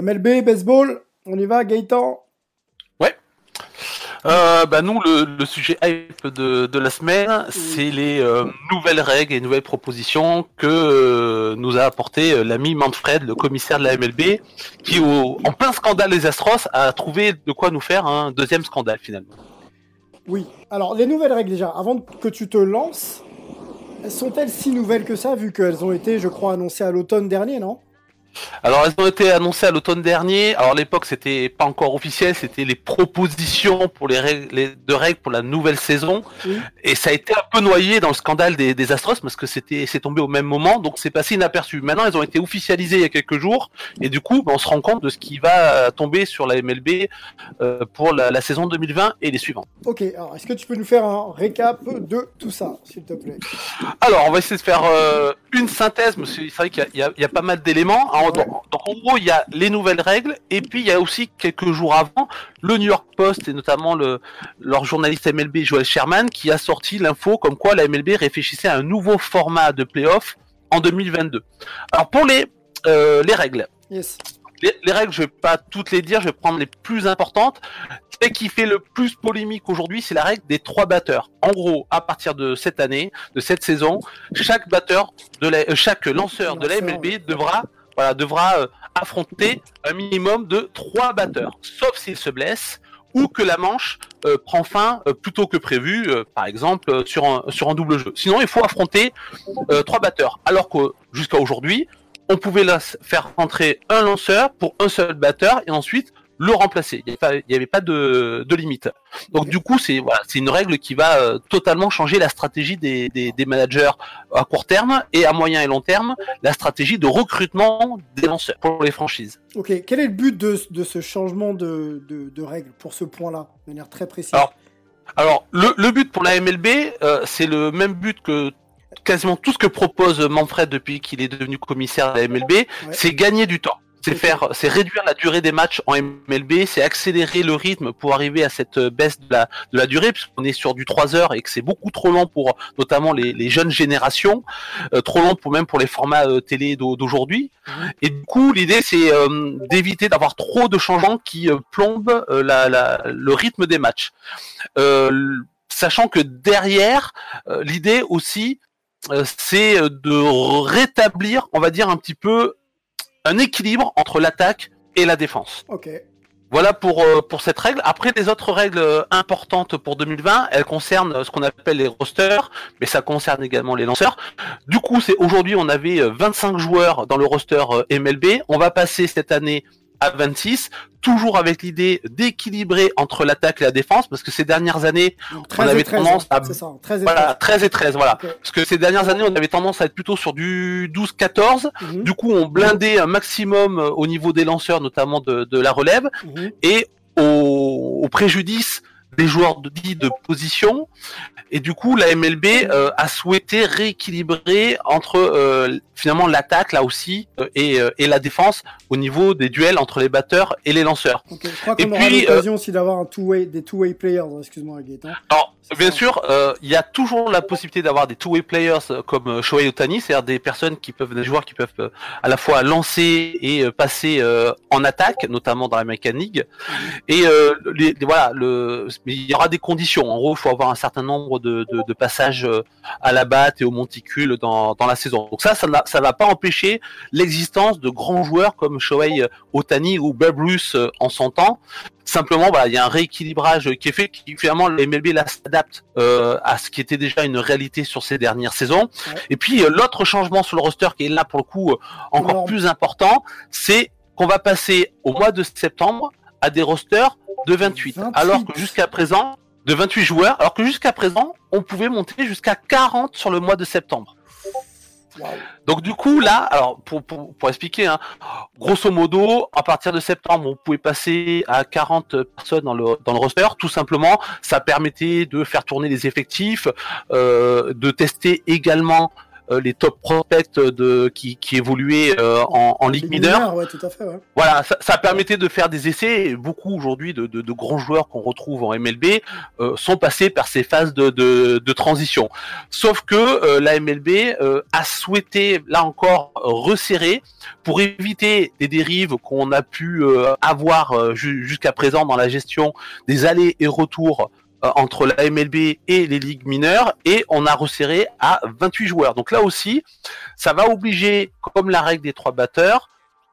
MLB, baseball, on y va, Gaëtan? Ouais. Euh, bah nous, le, le sujet hype de, de la semaine, c'est les euh, nouvelles règles et nouvelles propositions que euh, nous a apporté l'ami Manfred, le commissaire de la MLB, qui, au, en plein scandale des Astros, a trouvé de quoi nous faire un deuxième scandale finalement. Oui. Alors, les nouvelles règles déjà, avant que tu te lances, sont-elles si nouvelles que ça, vu qu'elles ont été, je crois, annoncées à l'automne dernier, non? Alors, elles ont été annoncées à l'automne dernier. Alors, à l'époque, c'était pas encore officiel, c'était les propositions pour les règles, les- de règles pour la nouvelle saison. Oui. Et ça a été un peu noyé dans le scandale des, des Astros parce que c'était, c'est tombé au même moment, donc c'est passé inaperçu. Maintenant, elles ont été officialisées il y a quelques jours, et du coup, ben, on se rend compte de ce qui va euh, tomber sur la MLB euh, pour la, la saison 2020 et les suivantes. Ok, alors est-ce que tu peux nous faire un récap de tout ça, s'il te plaît? Alors, on va essayer de faire euh, une synthèse, que c'est vrai qu'il y a pas mal d'éléments. Ouais. donc, donc, en gros, il y a les nouvelles règles, et puis il y a aussi quelques jours avant, le New York Post et notamment le, leur journaliste MLB Joel Sherman qui a sorti l'info comme quoi la MLB réfléchissait à un nouveau format de playoff en 2022. Alors pour les euh, les règles, Yes. les, les règles, je vais pas toutes les dire, je vais prendre les plus importantes. Celle qui fait le plus polémique aujourd'hui, c'est la règle des trois batteurs. En gros, à partir de cette année, de cette saison, chaque batteur de la, euh, chaque lanceur de la MLB devra, devra euh, affronter un minimum de trois batteurs, sauf s'il se blesse ou que la manche euh, prend fin euh, plus tôt que prévu, par exemple sur un double jeu. Sinon, il faut affronter trois batteurs. Alors que jusqu'à aujourd'hui, on pouvait faire rentrer un lanceur pour un seul batteur et ensuite le remplacer. Il n'y avait pas, de, de limite. Donc du coup, c'est voilà, c'est une règle qui va euh, totalement changer la stratégie des, des, des managers à court terme et à moyen et long terme, la stratégie de recrutement des lanceurs pour les franchises. Ok, quel est le but de, de ce changement de, règles pour ce point-là, de manière très précise? Alors, Alors, le, le but pour la MLB, euh, c'est le même but que quasiment tout ce que propose Manfred depuis qu'il est devenu commissaire de la MLB, c'est gagner du temps. C'est faire, c'est réduire la durée des matchs en MLB, c'est accélérer le rythme pour arriver à cette baisse de la, de la durée, puisqu'on est sur du 3 heures et que c'est beaucoup trop long pour notamment les, les jeunes générations, euh, trop long pour même pour les formats euh, télé d'au- d'aujourd'hui. Et du coup, l'idée c'est euh, d'éviter d'avoir trop de changements qui euh, plombent euh, la, la- le rythme des matchs. Euh, sachant que derrière, euh, l'idée aussi, euh, c'est euh, de rétablir, on va dire un petit peu un équilibre entre l'attaque et la défense. Ok. Voilà pour euh, pour cette règle. Après, les autres règles euh, importantes pour 2020, elles concernent euh, ce qu'on appelle les rosters, mais ça concerne également les lanceurs. Du coup, c'est aujourd'hui on avait euh, 25 joueurs dans le roster MLB. On va passer cette année à 26, toujours avec l'idée d'équilibrer entre l'attaque et la défense, parce que ces dernières années, on 13 avait et 13, tendance à ça, 13 et voilà 13 et 13, voilà. Parce que ces dernières années, on avait tendance à être plutôt sur du 12-14. 13. Mhm, Du coup, on blindait un maximum euh, au niveau des lanceurs, notamment de, de la relève, mhm. et au, au préjudice des joueurs de, dits de position. Et du coup, la MLB euh, a souhaité rééquilibrer entre euh, finalement l'attaque là aussi euh, et, euh, et la défense au niveau des duels entre les batteurs et les lanceurs. Ok, Je crois qu'on aura puis, l'occasion aussi d'avoir un two-way, des two-way players, excuse-moi Gaëtan. Alors, bien sûr, euh, il y a toujours la possibilité d'avoir des two-way players euh, comme euh, Shohei Otani, c'est-à-dire des personnes qui peuvent, des joueurs qui peuvent à la fois lancer et euh, passer en attaque, notamment dans la League. Et les, les- voilà, le, il y aura des conditions. En gros, il faut avoir un certain nombre de, de, de passages à la batte et au monticule dans, dans la saison. Donc ça, ça ça va pas empêcher l'existence de grands joueurs comme Shohei Otani ou Babe Ruth en son temps. Simplement, voilà, il y a un rééquilibrage qui est fait, qui finalement la MLB là, s'adapte euh, à ce qui était déjà une réalité sur ces dernières saisons. Et puis euh, l'autre changement sur le roster qui est là pour le coup euh, encore plus important, c'est qu'on va passer au mois de septembre à des rosters de 28, alors que jusqu'à présent de 28 joueurs, alors que jusqu'à présent on pouvait monter jusqu'à 40 sur le mois de septembre. Donc du coup là, alors pour, pour, pour expliquer, hein, grosso modo, à partir de septembre, on pouvait passer à 40 personnes dans le dans le roster. Tout simplement, ça permettait de faire tourner les effectifs, euh, de tester également euh, les top prospects de qui, qui évoluaient euh, en, en ligue mineure. Ouais, tout à fait, ouais. Voilà, ça, ça, permettait de faire des essais. Beaucoup aujourd'hui de, de, de, grands joueurs qu'on retrouve en MLB euh, sont passés par ces phases de, de, de transition. Sauf que euh, la MLB euh, a souhaité, là encore, resserrer pour éviter des dérives qu'on a pu avoir jusqu'à présent dans la gestion des allers et retours entre la MLB et les ligues mineures et on a resserré à 28 joueurs. Donc là aussi, ça va obliger, comme la règle des trois batteurs,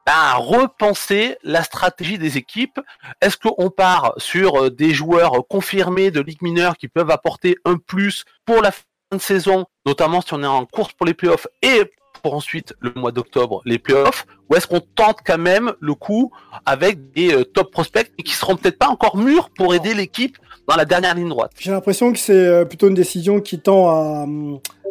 à repenser la stratégie des équipes. Est-ce qu'on part sur euh, des joueurs confirmés de ligue mineure qui peuvent apporter un plus pour la fin de saison, notamment si on est en course pour les playoffs et pour ensuite le mois d'octobre les playoffs ou est-ce qu'on tente quand même le coup avec des euh, top prospects qui seront peut-être pas encore mûrs pour aider l'équipe dans la dernière ligne droite? J'ai l'impression que c'est euh, plutôt une décision qui tend à,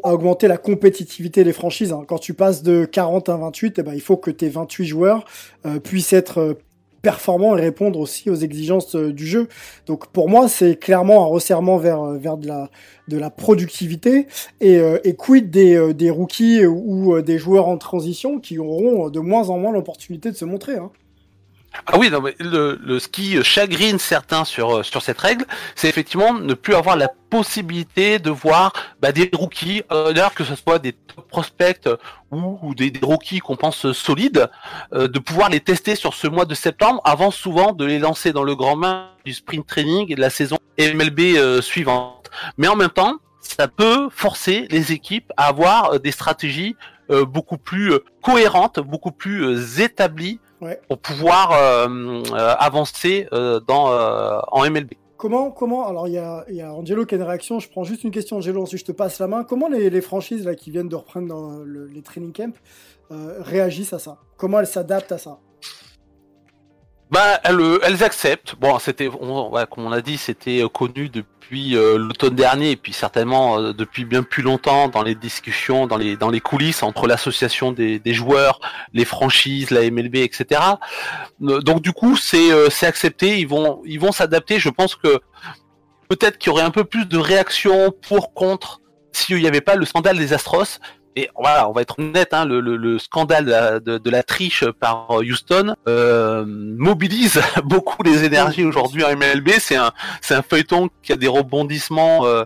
à augmenter la compétitivité des franchises. Hein. Quand tu passes de 40 à 28, eh ben, il faut que tes 28 joueurs euh, puissent être performants et répondre aussi aux exigences euh, du jeu. Donc pour moi, c'est clairement un resserrement vers, euh, vers de, la, de la productivité. Et, euh, et quid des, des rookies ou des joueurs en transition qui auront de moins en moins l'opportunité de se montrer hein. Ah oui, non, mais le, le, ce qui chagrine certains sur, sur cette règle, c'est effectivement ne plus avoir la possibilité de voir bah, des rookies, euh, d'ailleurs que ce soit des top prospects ou, des, des, rookies qu'on pense solides, euh, de pouvoir les tester sur ce mois de septembre avant souvent de les lancer dans le grand main du sprint training et de la saison MLB euh, suivante. Mais en même temps, ça peut forcer les équipes à avoir des stratégies euh, beaucoup plus cohérentes, beaucoup plus établies ouais. pour pouvoir euh, euh, avancer euh, dans en MLB. Comment, comment, alors il y a, y a Angelo qui a une réaction, je prends juste une question Angelo, ensuite je te passe la main. Comment les, les franchises là, qui viennent de reprendre dans le, les training camps réagissent à ça? Comment elles s'adaptent à ça? Bah, elles, elles, acceptent. Bon, c'était, comme on a dit, c'était connu depuis euh, l'automne dernier, et puis certainement euh, depuis bien plus longtemps dans les discussions, dans les coulisses entre l'association des, joueurs, les franchises, la MLB, etc. Donc du coup, c'est euh, c'est accepté. Ils vont ils vont s'adapter. Je pense que peut-être qu'il y aurait un peu plus de réactions pour contre s'il n'y avait pas le scandale des Astros, et voilà, on va être honnête, hein, le, le, le, scandale de la, de, de la, triche par Houston euh, mobilise beaucoup les énergies aujourd'hui en MLB. C'est un, c'est un feuilleton qui a des rebondissements euh,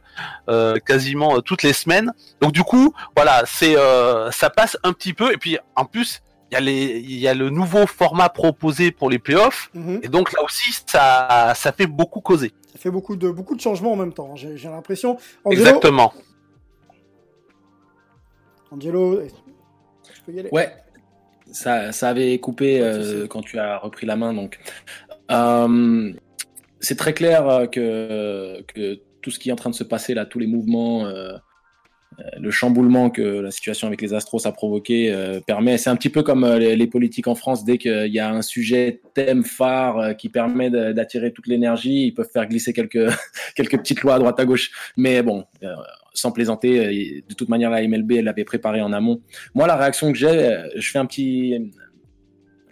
euh, quasiment toutes les semaines. Donc du coup, voilà, c'est, euh, ça passe un petit peu. Et puis en plus, il y a les, il y a le nouveau format proposé pour les playoffs. -hmm. Et donc là aussi, ça, ça fait beaucoup causer. Ça fait beaucoup de, beaucoup de changements en même temps. J'ai, j'ai l'impression. Exactement. Angelo, je peux y aller? Ouais, ça, ça avait coupé euh, quand tu as repris la main. Donc, euh, c'est très clair que, que tout ce qui est en train de se passer là, tous les mouvements, euh, le chamboulement que la situation avec les Astros a provoqué euh, permet. C'est un petit peu comme euh, les, les, politiques en France. Dès qu'il y a un sujet thème phare euh, qui permet d'attirer toute l'énergie, ils peuvent faire glisser quelques quelques petites lois à droite à gauche. Mais bon, sans plaisanter, de toute manière, la MLB, elle l'avait préparé en amont. Moi, la réaction que j'ai, je fais un petit,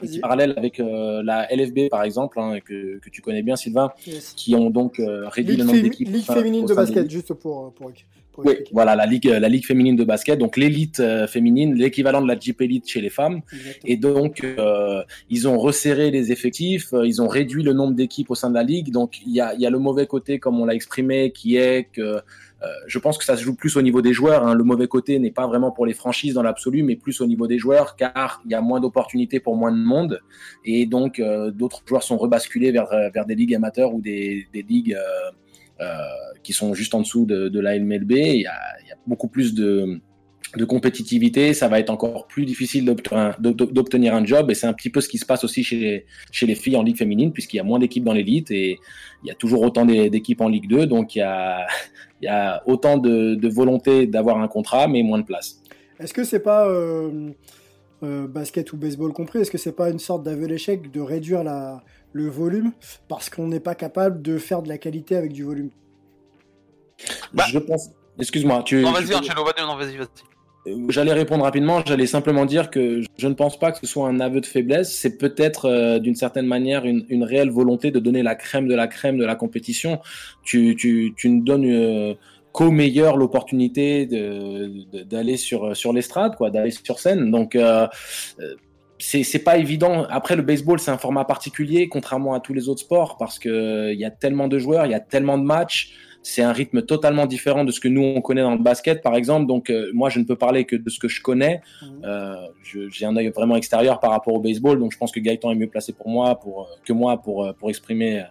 un petit parallèle avec euh, la LFB, par exemple, hein, que, que, tu connais bien, Sylvain, yes. qui ont donc euh, réduit le nombre d'équipes. Ligue féminine de basket, juste pour, pour, oui, voilà, la ligue, la ligue féminine de basket, donc l'élite euh, féminine, l'équivalent de la Jeep Elite chez les femmes. Exactement. Et donc, euh, ils ont resserré les effectifs, ils ont réduit le nombre d'équipes au sein de la ligue. Donc, il y a, y a le mauvais côté, comme on l'a exprimé, qui est que euh, je pense que ça se joue plus au niveau des joueurs. Hein. Le mauvais côté n'est pas vraiment pour les franchises dans l'absolu, mais plus au niveau des joueurs, car il y a moins d'opportunités pour moins de monde, et donc euh, d'autres joueurs sont rebasculés vers vers des ligues amateurs ou des, des ligues euh, qui sont juste en dessous de, de la MLB. Il y, a, beaucoup plus de compétitivité, ça va être encore plus difficile d'obtenir un job. Et c'est un petit peu ce qui se passe aussi chez les, filles en Ligue féminine, puisqu'il y a moins d'équipes dans l'élite et il y a toujours autant d'équipes en Ligue 2. Donc il y a, autant de, volonté d'avoir un contrat, mais moins de place. Est-ce que c'est pas, euh, euh, basket ou baseball compris, est-ce que c'est pas une sorte d'aveu d'échec de réduire la, le volume parce qu'on n'est pas capable de faire de la qualité avec du volume bah, Je pense. Excuse-moi, tu. Non, vas-y, non, vas-y, vas-y. Euh, j'allais répondre rapidement, j'allais simplement dire que je ne pense pas que ce soit un aveu de faiblesse, c'est peut-être euh, d'une certaine manière une, une, réelle volonté de donner la crème de la crème de la compétition. Tu, tu, tu ne donnes euh, qu'au meilleur l'opportunité d'aller de, sur, sur l'estrade, quoi, d'aller sur scène. Donc euh, c'est pas évident. Après, le baseball, c'est un format particulier, contrairement à tous les autres sports, parce que il y a tellement de joueurs, il y a tellement de matchs c'est un rythme totalement différent de ce que nous on connaît dans le basket par exemple. Donc euh, moi je ne peux parler que de ce que je connais. Mhm. euh, j'ai un œil vraiment extérieur par rapport au baseball donc je pense que Gaëtan est mieux placé pour moi pour euh, que moi pour pour exprimer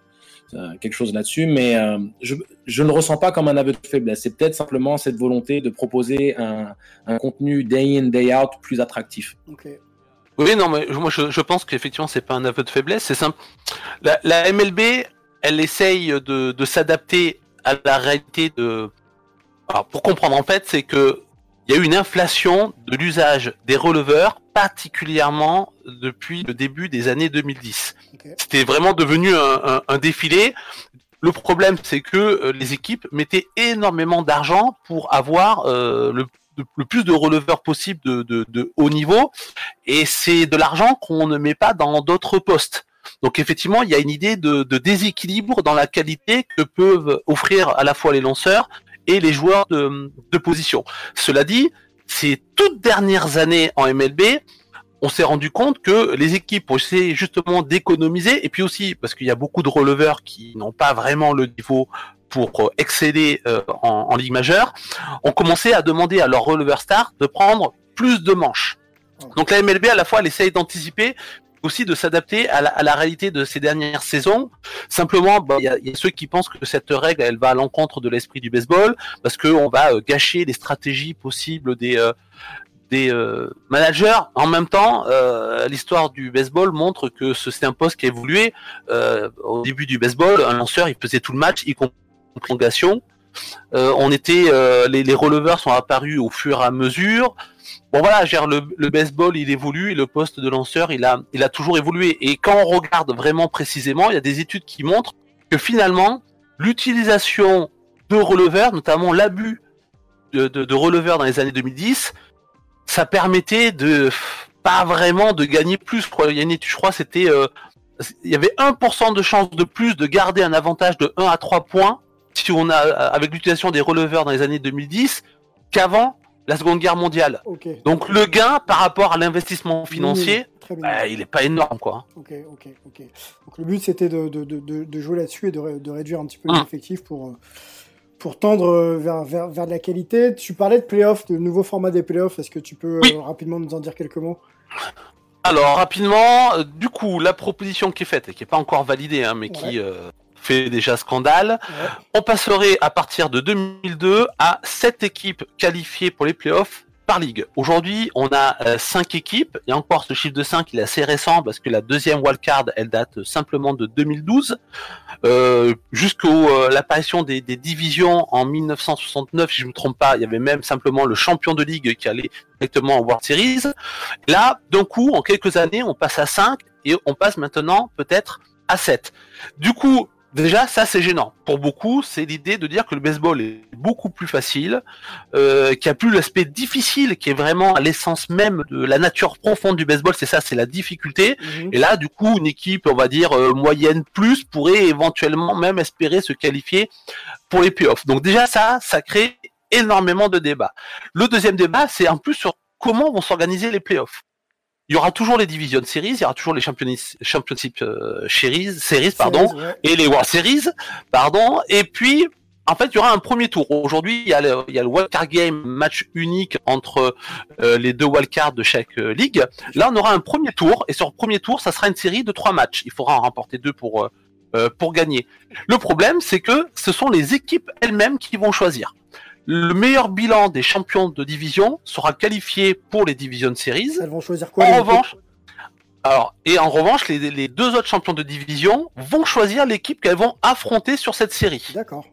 quelque chose là-dessus. Mais je, je ne ressens pas comme un aveu de faiblesse. C'est peut-être simplement cette volonté de proposer un, un contenu day in day out plus attractif oui non mais moi je, je pense qu'effectivement c'est pas un aveu de faiblesse c'est simple la, la MLB elle essaye de, de s'adapter à la réalité de. Alors, pour comprendre en fait, c'est que il y a eu une inflation de l'usage des releveurs, particulièrement depuis le début des années 2010. C'était vraiment devenu un, un, défilé. Le problème, c'est que euh, les équipes mettaient énormément d'argent pour avoir euh, le, le, plus de releveurs possible de, de, de haut niveau, et c'est de l'argent qu'on ne met pas dans d'autres postes. Donc effectivement, il y a une idée de, déséquilibre dans la qualité que peuvent offrir à la fois les lanceurs et les joueurs de, position. Cela dit, ces toutes dernières années en MLB, on s'est rendu compte que les équipes ont essayé justement d'économiser, et puis aussi parce qu'il y a beaucoup de releveurs qui n'ont pas vraiment le niveau pour euh, exceller euh, en, en, ligue majeure, ont commencé à demander à leurs releveurs stars de prendre plus de manches. Donc la MLB à la fois elle essaye d'anticiper, aussi de s'adapter à, à la, réalité de ces dernières saisons. Simplement, bah, il y, a, y, a, ceux qui pensent que cette règle, elle va à l'encontre de l'esprit du baseball, parce qu'on va euh, gâcher les stratégies possibles des euh, des euh, managers. En même temps, l'histoire du baseball montre que c'est un poste qui a évolué. au début du baseball, un lanceur, il faisait tout le match, y prolongation. on était, les, les releveurs sont apparus au fur et à mesure. Bon voilà, genre le, le, baseball il évolue et le poste de lanceur il a, il a toujours évolué. Et quand on regarde vraiment précisément, il y a des études qui montrent que finalement l'utilisation de releveurs, notamment l'abus de, de, de releveurs dans les années 2010, ça permettait de pas vraiment de gagner plus. Je crois, je crois c'était euh, il y avait 1% de chance de plus de garder un avantage de 1 à 3 points si on a avec l'utilisation des releveurs dans les années 2010 qu'avant la Seconde Guerre mondiale. Donc le gain par rapport à l'investissement financier, bah, il est pas énorme quoi. Donc le but c'était de, de, de, de, jouer là-dessus et de, de, réduire un petit peu hum. l'effectif pour, euh, pour tendre euh, vers, vers, vers de la qualité. Tu parlais de playoffs, de nouveau format des playoffs. Est-ce que tu peux euh, rapidement nous en dire quelques mots? Alors rapidement, du coup, la proposition qui est faite et qui est pas encore validée, hein, mais qui fait déjà scandale. On passerait à partir de 2002 à 7 équipes qualifiées pour les playoffs par ligue. Aujourd'hui, on a euh, 5 équipes, et encore ce chiffre de 5, il est assez récent parce que la deuxième wildcard, elle date simplement de 2012. Euh, Jusqu'à euh, l'apparition des, des, divisions en 1969, si je ne me trompe pas, il y avait même simplement le champion de ligue qui allait directement en World Series. Là, d'un coup, en quelques années, on passe à 5 et on passe maintenant peut-être à 7. Du coup, Déjà, ça c'est gênant. Pour beaucoup, c'est l'idée de dire que le baseball est beaucoup plus facile, euh, qu'il n'y a plus l'aspect difficile qui est vraiment à l'essence même de la nature profonde du baseball. C'est ça, c'est la difficulté. Mhm. Et là, du coup, une équipe, on va dire euh, moyenne plus, pourrait éventuellement même espérer se qualifier pour les playoffs. Donc déjà, ça, ça crée énormément de débats. Le deuxième débat, c'est en plus sur comment vont s'organiser les playoffs il y aura toujours les Division Series, il y aura toujours les Championship euh, series, series, pardon, et les World Series, pardon, et puis en fait, il y aura un premier tour. Aujourd'hui, il y a le, il y a le wildcard game, match unique entre euh, les deux wildcards de chaque euh, ligue. Là, on aura un premier tour, et sur le premier tour, ça sera une série de trois matchs. Il faudra en remporter deux pour euh, pour gagner. Le problème, c'est que ce sont les équipes elles-mêmes qui vont choisir. Le meilleur bilan des champions de division sera qualifié pour les division series. Elles vont choisir quoi En revanche, alors, et en revanche, les, deux autres champions de division vont choisir l'équipe qu'elles vont affronter sur cette série. D'accord.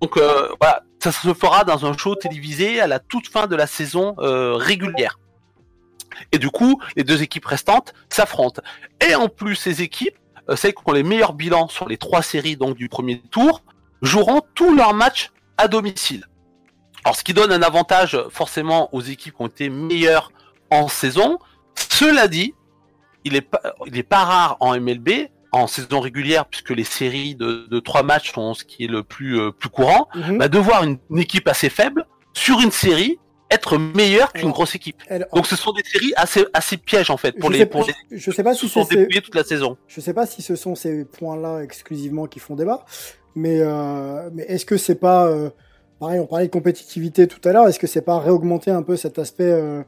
Donc euh, voilà, ça se fera dans un show télévisé à la toute fin de la saison euh, régulière. Et du coup, les deux équipes restantes s'affrontent. Et en plus, ces équipes, euh, celles qui ont les meilleurs bilans sur les trois séries donc du premier tour, joueront tous leurs matchs à domicile. Alors, ce qui donne un avantage forcément aux équipes qui ont été meilleures en saison. Cela dit, il est pas, il est pas rare en MLB, en saison régulière, puisque les séries de, trois matchs sont ce qui est le plus, euh, plus courant, mhm. bah, de voir une, équipe assez faible sur une série être meilleure qu'une grosse équipe. Donc ce sont des séries assez assez pièges en fait pour les pour je sais pas si c'est toute la saison. Je sais pas si ce sont ces points-là exclusivement qui font débat, mais euh, mais est-ce que c'est pas euh, pareil on parlait de compétitivité tout à l'heure, est-ce que c'est pas réaugmenter un peu cet aspect euh,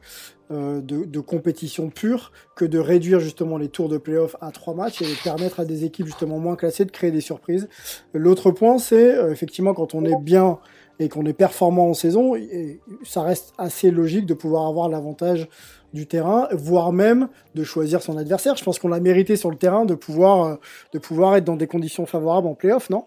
euh, de, de, compétition pure que de réduire justement les tours de playoff à trois matchs et permettre à des équipes justement moins classées de créer des surprises? L'autre point, c'est euh, effectivement quand on est bien et qu'on est performant en saison, ça reste assez logique de pouvoir avoir l'avantage du terrain, voire même de choisir son adversaire. Je pense qu'on l'a mérité sur le terrain de pouvoir, de pouvoir être dans des conditions favorables en playoff, non?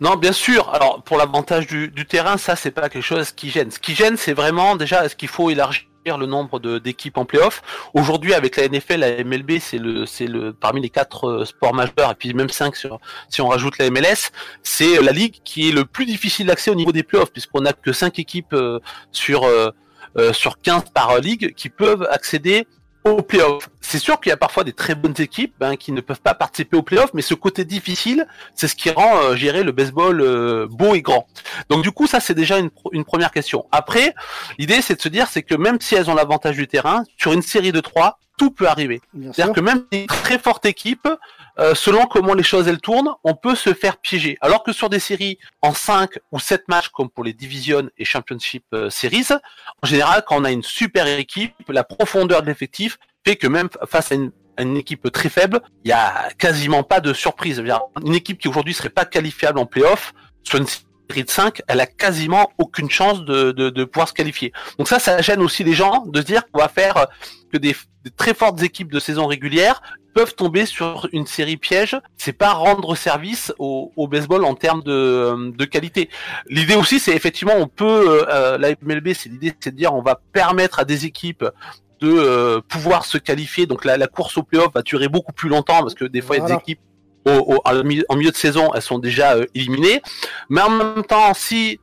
Non, bien sûr. Alors, pour l'avantage du, terrain, ça, c'est pas quelque chose qui gêne. Ce qui gêne, c'est vraiment déjà, est-ce qu'il faut élargir le nombre d'équipes en playoff? Aujourd'hui, avec la NFL, la MLB, c'est le, c'est le parmi les quatre euh, sports majeurs et puis même cinq sur, si on rajoute la MLS, c'est la ligue qui est le plus difficile d'accès au niveau des playoffs puisqu'on n'a que cinq équipes euh, sur euh, sur 15 par ligue qui peuvent accéder au playoff. C'est sûr qu'il y a parfois des très bonnes équipes hein, qui ne peuvent pas participer au playoff, mais ce côté difficile, c'est ce qui rend euh, gérer le baseball euh, beau et grand. Donc du coup, ça c'est déjà une, une, première question. Après, l'idée c'est de se dire, c'est que même si elles ont l'avantage du terrain, sur une série de trois, tout peut arriver. C'est-à-dire que même une très forte équipe, euh, selon comment les choses elles tournent, on peut se faire piéger. Alors que sur des séries en 5 ou 7 matchs, comme pour les Division et Championship euh, Series, en général, quand on a une super équipe, la profondeur de l'effectif fait que même face à une, équipe très faible, il y a quasiment pas de surprise. Une équipe qui aujourd'hui serait pas qualifiable en playoff, sur une de 5, elle a quasiment aucune chance de, de, de pouvoir se qualifier. Donc ça, ça gêne aussi les gens de se dire qu'on va faire que des, très fortes équipes de saison régulière peuvent tomber sur une série piège. C'est pas rendre service au, au baseball en termes de, de qualité. L'idée aussi, c'est effectivement, on peut, euh, la MLB, c'est l'idée, c'est de dire, on va permettre à des équipes de euh, pouvoir se qualifier. Donc la, la course au playoff va durer beaucoup plus longtemps parce que des fois, il y a des équipes au, en milieu de saison, elles sont déjà euh, éliminées. Mais en même temps, si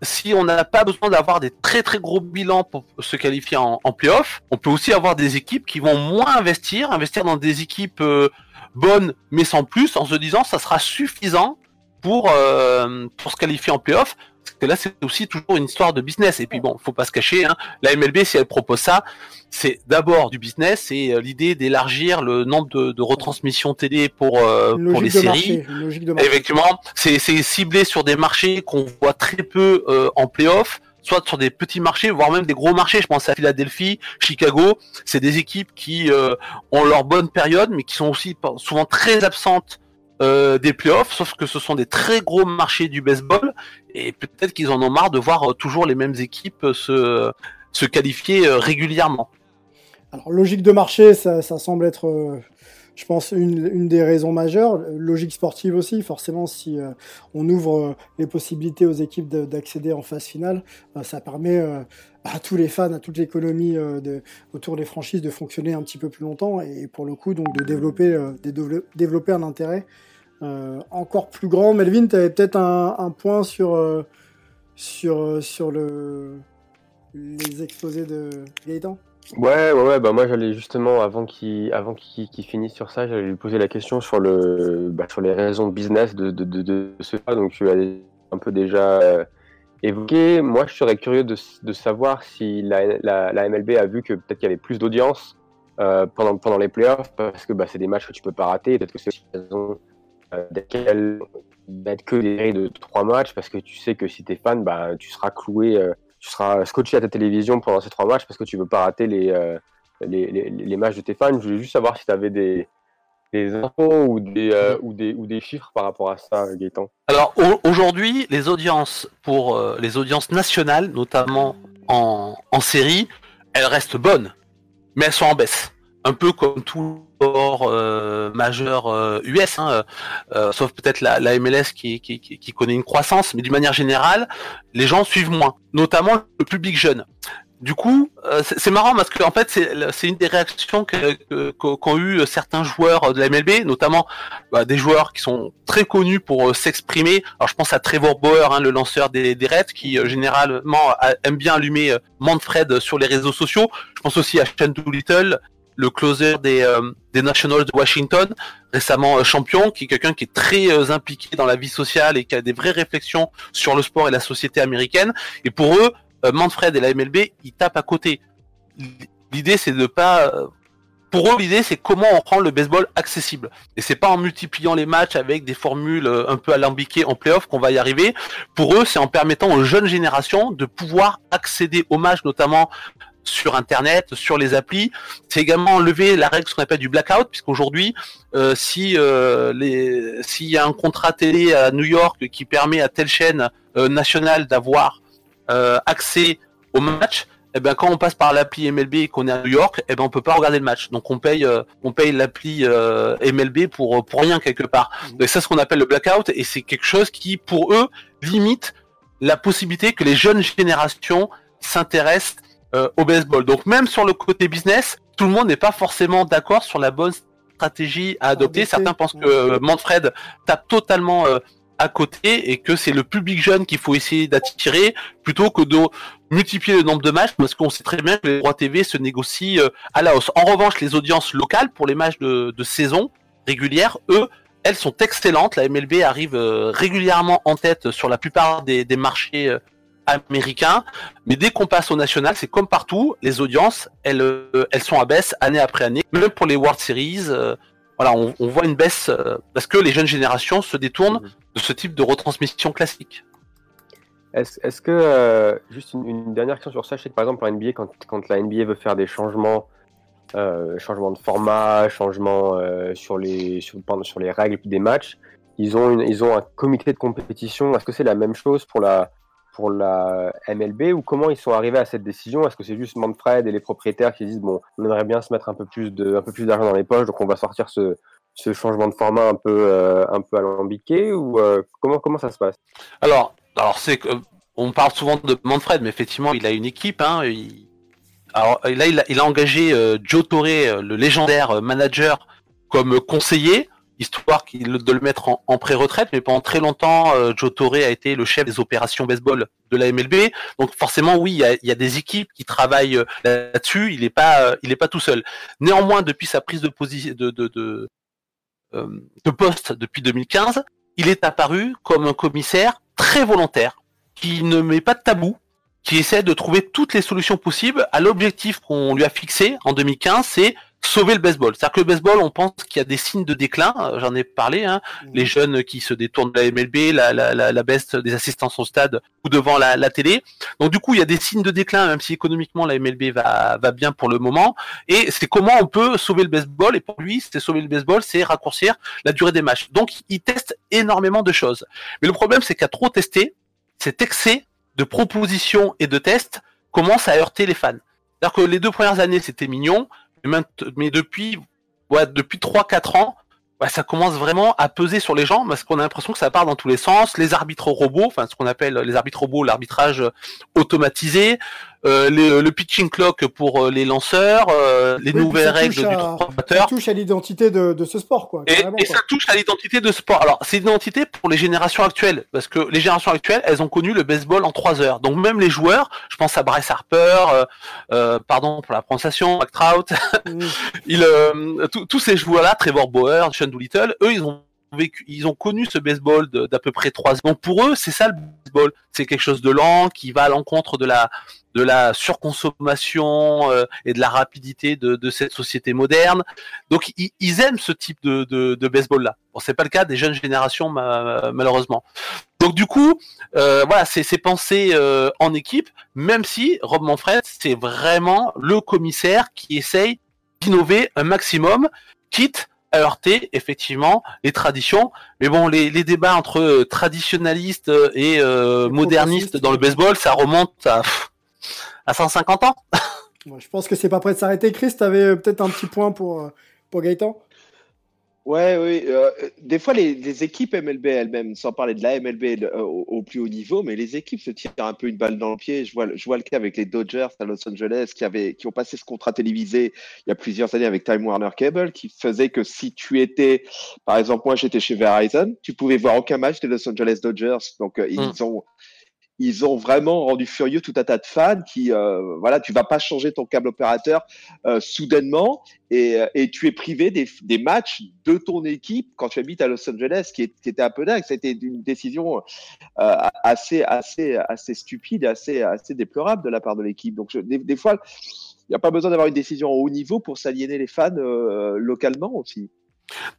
si on n'a pas besoin d'avoir des très très gros bilans pour se qualifier en, en playoff, on peut aussi avoir des équipes qui vont moins investir, investir dans des équipes euh, bonnes mais sans plus, en se disant ça sera suffisant pour euh, pour se qualifier en playoff. Parce que là, c'est aussi toujours une histoire de business. Et puis bon, faut pas se cacher. Hein, la MLB, si elle propose ça, c'est d'abord du business et euh, l'idée d'élargir le nombre de, de, retransmissions télé pour euh, pour les séries. Effectivement, c'est ciblé sur des marchés qu'on voit très peu euh, en playoff soit sur des petits marchés, voire même des gros marchés. Je pense à Philadelphie, Chicago. C'est des équipes qui ont leur bonne période, mais qui sont aussi souvent très absentes euh, des playoffs, sauf que ce sont des très gros marchés du baseball, et peut-être qu'ils en ont marre de voir euh, toujours les mêmes équipes se, se qualifier euh, régulièrement. Alors, logique de marché, ça, semble être, je pense, une, des raisons majeures. Logique sportive aussi, forcément, si on ouvre les possibilités aux équipes d'accéder en phase finale, ça permet à tous les fans, à toute l'économie autour des franchises de fonctionner un petit peu plus longtemps et pour le coup, donc de développer, un intérêt euh, encore plus grand. Melvin, tu avais peut-être un, point sur, euh, sur, euh, sur le, les exposés de Gaëtan? Ouais, ouais, ouais, bah moi j'allais justement, avant qu'il avant finisse sur ça, j'allais lui poser la question sur, le, bah, sur les raisons de business de, de, de, ce cas. Donc tu l'as un peu déjà évoqué. Moi je serais curieux de, de savoir si la, la, MLB a vu que peut-être qu'il y avait plus d'audience pendant, pendant les playoffs, parce que bah, c'est des matchs que tu peux pas rater. Peut-être que c'est une raison euh, desquels mettre que des séries de trois matchs parce que tu sais que si tu es fan, bah, tu seras cloué, euh, tu seras scotché à ta télévision pendant ces trois matchs parce que tu veux pas rater les, euh, les, les, matchs de tes fans. Je voulais juste savoir si tu avais des, des infos ou des, euh, ou, des, ou des chiffres par rapport à ça, Gaëtan Alors aujourd'hui, les audiences pour euh, les audiences nationales, notamment en, en série, elles restent bonnes, mais elles sont en baisse. Un peu comme tout sport euh, majeur US, hein, sauf peut-être la, la, MLS qui, connaît une croissance, mais d'une manière générale, les gens suivent moins, notamment le public jeune. Du coup, euh, c'est marrant parce que en fait, c'est une des réactions qu'ont eu certains joueurs de la MLB, notamment bah, des joueurs qui sont très connus pour euh, s'exprimer. Alors, je pense à Trevor Bauer, hein, le lanceur des, des Reds, qui euh, généralement aime bien allumer Manfred sur les réseaux sociaux. Je pense aussi à Shane Doolittle, le closer des, des Nationals de Washington, récemment champion, qui est quelqu'un qui est très impliqué dans la vie sociale et qui a des vraies réflexions sur le sport et la société américaine. Et pour eux, euh, Manfred et la MLB, ils tapent à côté. L'idée, c'est de pas. Euh, pour eux, l'idée, c'est comment on rend le baseball accessible. Et c'est pas en multipliant les matchs avec des formules euh, un peu alambiquées en playoff qu'on va y arriver. Pour eux, c'est en permettant aux jeunes générations de pouvoir accéder aux matchs, notamment sur Internet, sur les applis. C'est également enlever la règle ce qu'on appelle du blackout, puisqu'aujourd'hui, euh, si les s'il y a un contrat télé à New York qui permet à telle chaîne nationale d'avoir euh, accès au match, eh ben quand on passe par l'appli MLB et qu'on est à New York, eh ben on peut pas regarder le match. Donc on paye euh, on paye l'appli euh, MLB pour pour rien quelque part. Mmh. c'est ce qu'on appelle le blackout et c'est quelque chose qui pour eux limite la possibilité que les jeunes générations s'intéressent au baseball. Donc même sur le côté business, tout le monde n'est pas forcément d'accord sur la bonne stratégie à adopter. Certains pensent que Manfred tape totalement à côté et que c'est le public jeune qu'il faut essayer d'attirer plutôt que de multiplier le nombre de matchs parce qu'on sait très bien que les droits TV se négocient euh, à la hausse. En revanche, les audiences locales pour les matchs de, saison régulière, eux, elles sont excellentes. La MLB arrive euh, régulièrement en tête sur la plupart des, marchés euh, américains. Mais dès qu'on passe au national, c'est comme partout, les audiences, elles, elles sont à baisse année après année. Même pour les World Series, voilà, on, voit une baisse euh, parce que les jeunes générations se détournent mhm. de ce type de retransmission classique. Est-ce que, euh, juste une, dernière question sur ça, je sais que par exemple en NBA, quand, quand la NBA veut faire des changements, euh, changements de format, changements euh, sur, les, sur, sur les règles des matchs, ils ont, une, ils ont un comité de compétition. Est-ce que c'est la même chose pour la, pour la MLB ou comment ils sont arrivés à cette décision? Est-ce que c'est juste Manfred et les propriétaires qui disent bon, on aimerait bien se mettre un peu plus de, un peu plus d'argent dans les poches, donc on va sortir ce, ce changement de format un peu, euh, un peu alambiqué ou euh, comment, comment ça se passe? Alors, alors c'est que on parle souvent de Manfred, mais effectivement, il a une équipe. Hein, alors là, il a, engagé euh, Joe Torre, le légendaire manager, comme conseiller histoire de le mettre en, pré-retraite, mais pendant très longtemps, euh, Joe Torre a été le chef des opérations baseball de la MLB. Donc forcément, oui, il y a, des équipes qui travaillent euh, là-dessus. Il n'est pas, euh, il est pas tout seul. Néanmoins, depuis sa prise de position de, de, de, de poste depuis 2015, il est apparu comme un commissaire très volontaire, qui ne met pas de tabou, qui essaie de trouver toutes les solutions possibles à l'objectif qu'on lui a fixé en 2015, c'est sauver le baseball. C'est-à-dire que le baseball, on pense qu'il y a des signes de déclin, euh, j'en ai parlé, hein, mmh. les jeunes qui se détournent de la MLB, la, la, la, la baisse des assistances au stade ou devant la, la, télé. Donc du coup, il y a des signes de déclin, même si économiquement la MLB va, va bien pour le moment. Et c'est comment on peut sauver le baseball. Et pour lui, c'est sauver le baseball, c'est raccourcir la durée des matchs. Donc il teste énormément de choses. Mais le problème, c'est qu'à trop tester, cet excès de propositions et de tests commence à heurter les fans. C'est-à-dire que les deux premières années, c'était mignon mais depuis, depuis 3-4 ans, ça commence vraiment à peser sur les gens parce qu'on a l'impression que ça part dans tous les sens. Les arbitres robots, enfin ce qu'on appelle les arbitres robots, l'arbitrage automatisé, euh, le pitching clock pour euh, les lanceurs, euh, les nouvelles règles du Ça touche à l'identité de, de, ce sport, quoi. Et, ça touche à l'identité de sport. Alors c'est l'identité pour les générations actuelles parce que les générations actuelles, elles ont connu le baseball en 3 heures. Donc même les joueurs, je pense à Bryce Harper, pardon pour la prononciation, Mac Trout, tous ces joueurs-là, Trevor Bauer, Sean Doolittle, eux ils ont ils ont connu ce baseball d'à peu près trois ans. Pour eux, c'est ça le baseball. C'est quelque chose de lent qui va à l'encontre de la de la surconsommation euh, et de la rapidité de, de, cette société moderne. Donc ils, aiment ce type de, de, de baseball là. Bon, c'est pas le cas des jeunes générations malheureusement. Donc du coup, euh, voilà, c'est pensé euh, en équipe, même si Rob Manfred, c'est vraiment le commissaire qui essaye d'innover un maximum, quitte heurter effectivement les traditions. Mais bon, les, les débats entre euh, traditionnalistes euh, et euh, modernistes dans le baseball, ça remonte à, à 150 ans. je pense que c'est pas prêt de s'arrêter. Chris, tu avais peut-être un petit point pour, pour Gaëtan? Ouais, oui. Euh, des fois, les, les, équipes MLB elles-mêmes, sans parler de la MLB euh, au, plus haut niveau, mais les équipes se tirent un peu une balle dans le pied. Je vois, je vois le cas avec les Dodgers à Los Angeles qui, avaient, qui ont passé ce contrat télévisé il y a plusieurs années avec Time Warner Cable, qui faisait que si tu étais, par exemple, moi j'étais chez Verizon, tu pouvais voir aucun match des Los Angeles Dodgers. Donc, euh, ils hmm. ont ils ont vraiment rendu furieux tout un tas de fans qui, euh, voilà, tu vas pas changer ton câble opérateur euh, soudainement et, euh, et, tu es privé des, des, matchs de ton équipe quand tu habites à Los Angeles, qui, qui était un peu dingue. C'était une décision euh, assez, assez, assez stupide, assez, assez déplorable de la part de l'équipe. Donc, je, des, des, fois, il n'y a pas besoin d'avoir une décision au haut niveau pour s'aliéner les fans euh, localement aussi.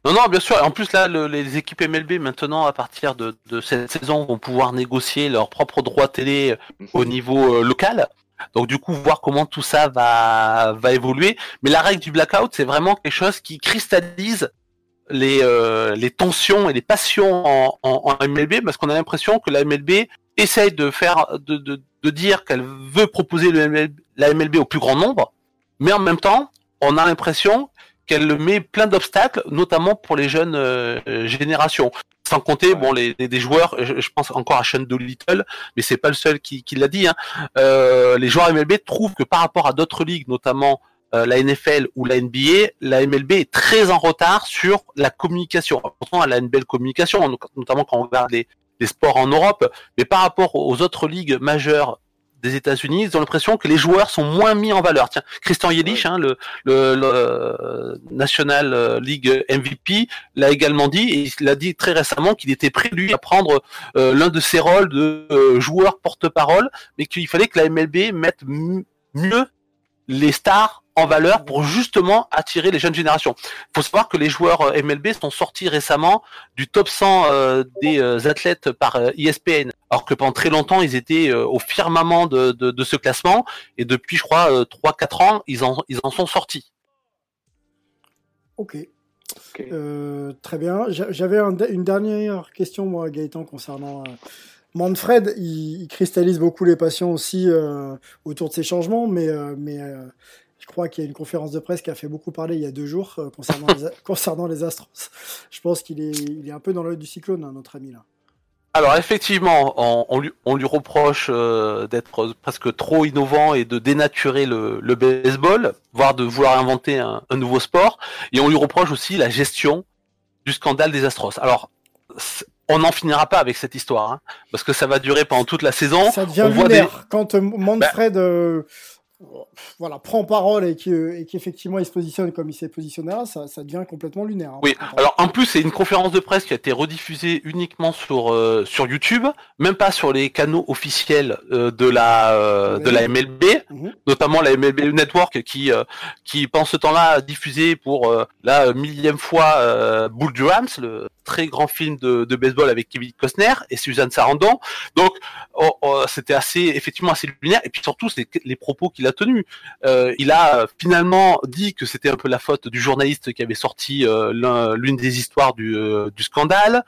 Non, non, bien sûr. En plus, là, les équipes MLB, maintenant, à partir de, cette saison, vont pouvoir négocier leurs propres droits télé euh, au niveau euh, local. Donc, du coup, voir comment tout ça va, va évoluer. Mais la règle du blackout, c'est vraiment quelque chose qui cristallise les, euh, les tensions et les passions en, en, MLB, parce qu'on a l'impression que la MLB essaye de faire, de, de, de dire qu'elle veut proposer le la MLB au plus grand nombre, mais en même temps, on a l'impression qu'elle met plein d'obstacles, notamment pour les jeunes euh, générations. Sans compter, bon, les, des joueurs, je, pense encore à Sean Doolittle, mais c'est pas le seul qui, l'a dit. Hein. Euh, les joueurs MLB trouvent que par rapport à d'autres ligues, notamment euh, la NFL ou la NBA, la MLB est très en retard sur la communication. Pourtant, elle a une belle communication, notamment quand on regarde les sports en Europe, mais par rapport aux autres ligues majeures des États-Unis, ils ont l'impression que les joueurs sont moins mis en valeur. Tiens, Christian Yelich, hein, le, le, le, euh, National euh, League MVP, l'a également dit, et il a dit très récemment qu'il était prêt lui à prendre euh, l'un de ses rôles de joueur porte-parole, mais qu'il fallait que la MLB mette mieux les stars en valeur pour justement attirer les jeunes générations. Il faut savoir que les joueurs euh, MLB sont sortis récemment du top 100 euh, des euh, athlètes par ESPN, alors que pendant très longtemps ils étaient au firmament de, de, ce classement et depuis je crois 3-4 ans ils en, ils en sont sortis. Ok. très bien. J'avais une dernière question moi Gaëtan concernant Manfred, il, cristallise beaucoup les passions aussi autour de ces changements, mais, crois qu'il y a une conférence de presse qui a fait beaucoup parler il y a deux jours euh, concernant, les, concernant les Astros. Je pense qu'il est, il est un peu dans l'œil du cyclone, hein, notre ami là. Alors effectivement, on, lui, on lui, reproche euh, d'être presque trop innovant et de dénaturer le, le baseball, voire de vouloir inventer un, un, nouveau sport. Et on lui reproche aussi la gestion du scandale des Astros. Alors, on n'en finira pas avec cette histoire, hein, parce que ça va durer pendant toute la saison. Ça devient lunaire. Quand euh, Manfred voilà, prend parole et qu'effectivement il se positionne comme il s'est positionné là, ça, devient complètement lunaire. Hein. oui, alors en plus c'est une conférence de presse qui a été rediffusée uniquement sur euh, sur YouTube, même pas sur les canaux officiels euh, de la euh, de la MLB, mhm. notamment la MLB Network qui qui pendant ce temps-là diffusé pour la millième fois Bull Durham, le très grand film de, de, baseball avec Kevin Costner et Suzanne Sarandon. Donc oh, oh, c'était assez effectivement assez lunaire et puis surtout c'est les propos qu'il a tenus. Euh, il a finalement dit que c'était un peu la faute du journaliste qui avait sorti euh, l'une des histoires du, euh, du scandale.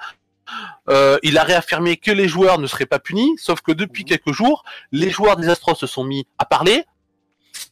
il a réaffirmé que les joueurs ne seraient pas punis, sauf que depuis quelques jours, les joueurs des Astros se sont mis à parler,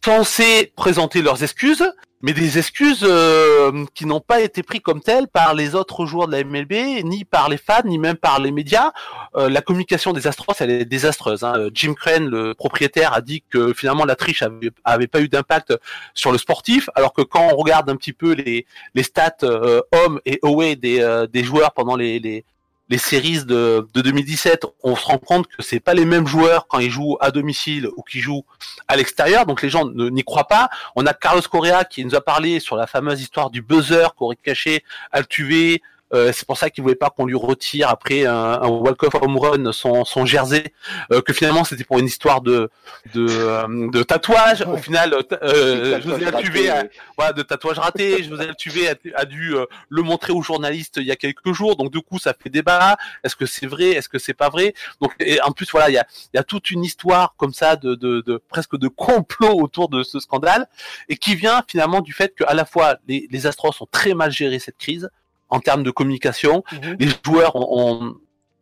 censés présenter leurs excuses, mais des excuses euh, qui n'ont pas été prises comme telles par les autres joueurs de la MLB, ni par les fans, ni même par les médias. Euh, la communication des Astros, elle est désastreuse. Hein. Jim Crane, le propriétaire, a dit que finalement la triche avait, pas eu d'impact sur le sportif, alors que quand on regarde un petit peu les, les stats euh, hommes et away des, des joueurs pendant les, les, les séries de, de 2017, on se rend compte que c'est pas les mêmes joueurs quand ils jouent à domicile ou qui jouent à l'extérieur, donc les gens n'y croient pas. On a Carlos Correa qui nous a parlé sur la fameuse histoire du buzzer qu'aurait caché Altuve Euh, c'est pour ça qu'il voulait pas qu'on lui retire après un, un walk-off home run son, son jersey, euh, que finalement c'était pour une histoire de de, euh, de tatouage. Au final, euh, José Altuve, a, voilà, de tatouage raté. José Altuve a, a dû le montrer aux journalistes il y a quelques jours. Donc du coup, ça fait débat. Est-ce que c'est vrai? Est-ce que c'est pas vrai? Donc et en plus, voilà, il y a, y a toute une histoire comme ça de, de, de presque de complot autour de ce scandale et qui vient finalement du fait que à la fois les, les Astros ont très mal géré cette crise en termes de communication. Mhm. Les joueurs ont,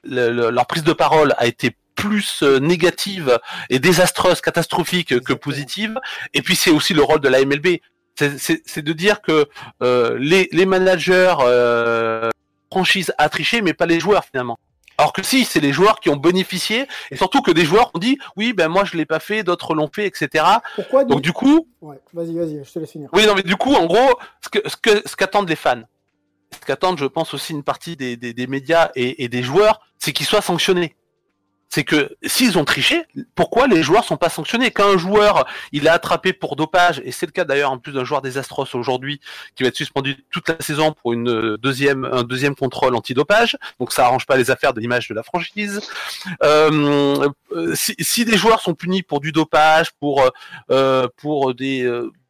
le- le- leur prise de parole a été plus euh, négative et désastreuse, catastrophique que positive. Et puis c'est aussi le rôle de la MLB. C'est- de dire que euh, les, les managers euh, franchise a triché, mais pas les joueurs finalement. Alors que si, c'est les joueurs qui ont bénéficié, et surtout que des joueurs ont dit oui, ben moi je l'ai pas fait, d'autres l'ont fait, etc. Pourquoi Donc du coup, Ouais, vas-y, vas-y, je te laisse finir. oui, non, mais du coup, en gros, ce que ce qu'attendent les fans, ce qu'attendent, je pense aussi une partie des, des, médias et, des joueurs, c'est qu'ils soient sanctionnés. C'est que s'ils ont triché, pourquoi les joueurs sont pas sanctionnés? Quand un joueur il a attrapé pour dopage, et c'est le cas d'ailleurs en plus d'un joueur des Astros aujourd'hui qui va être suspendu toute la saison pour une euh, deuxième un deuxième contrôle antidopage, donc ça arrange pas les affaires de l'image de la franchise. Euh, euh, si, des joueurs sont punis pour du dopage, pour pour des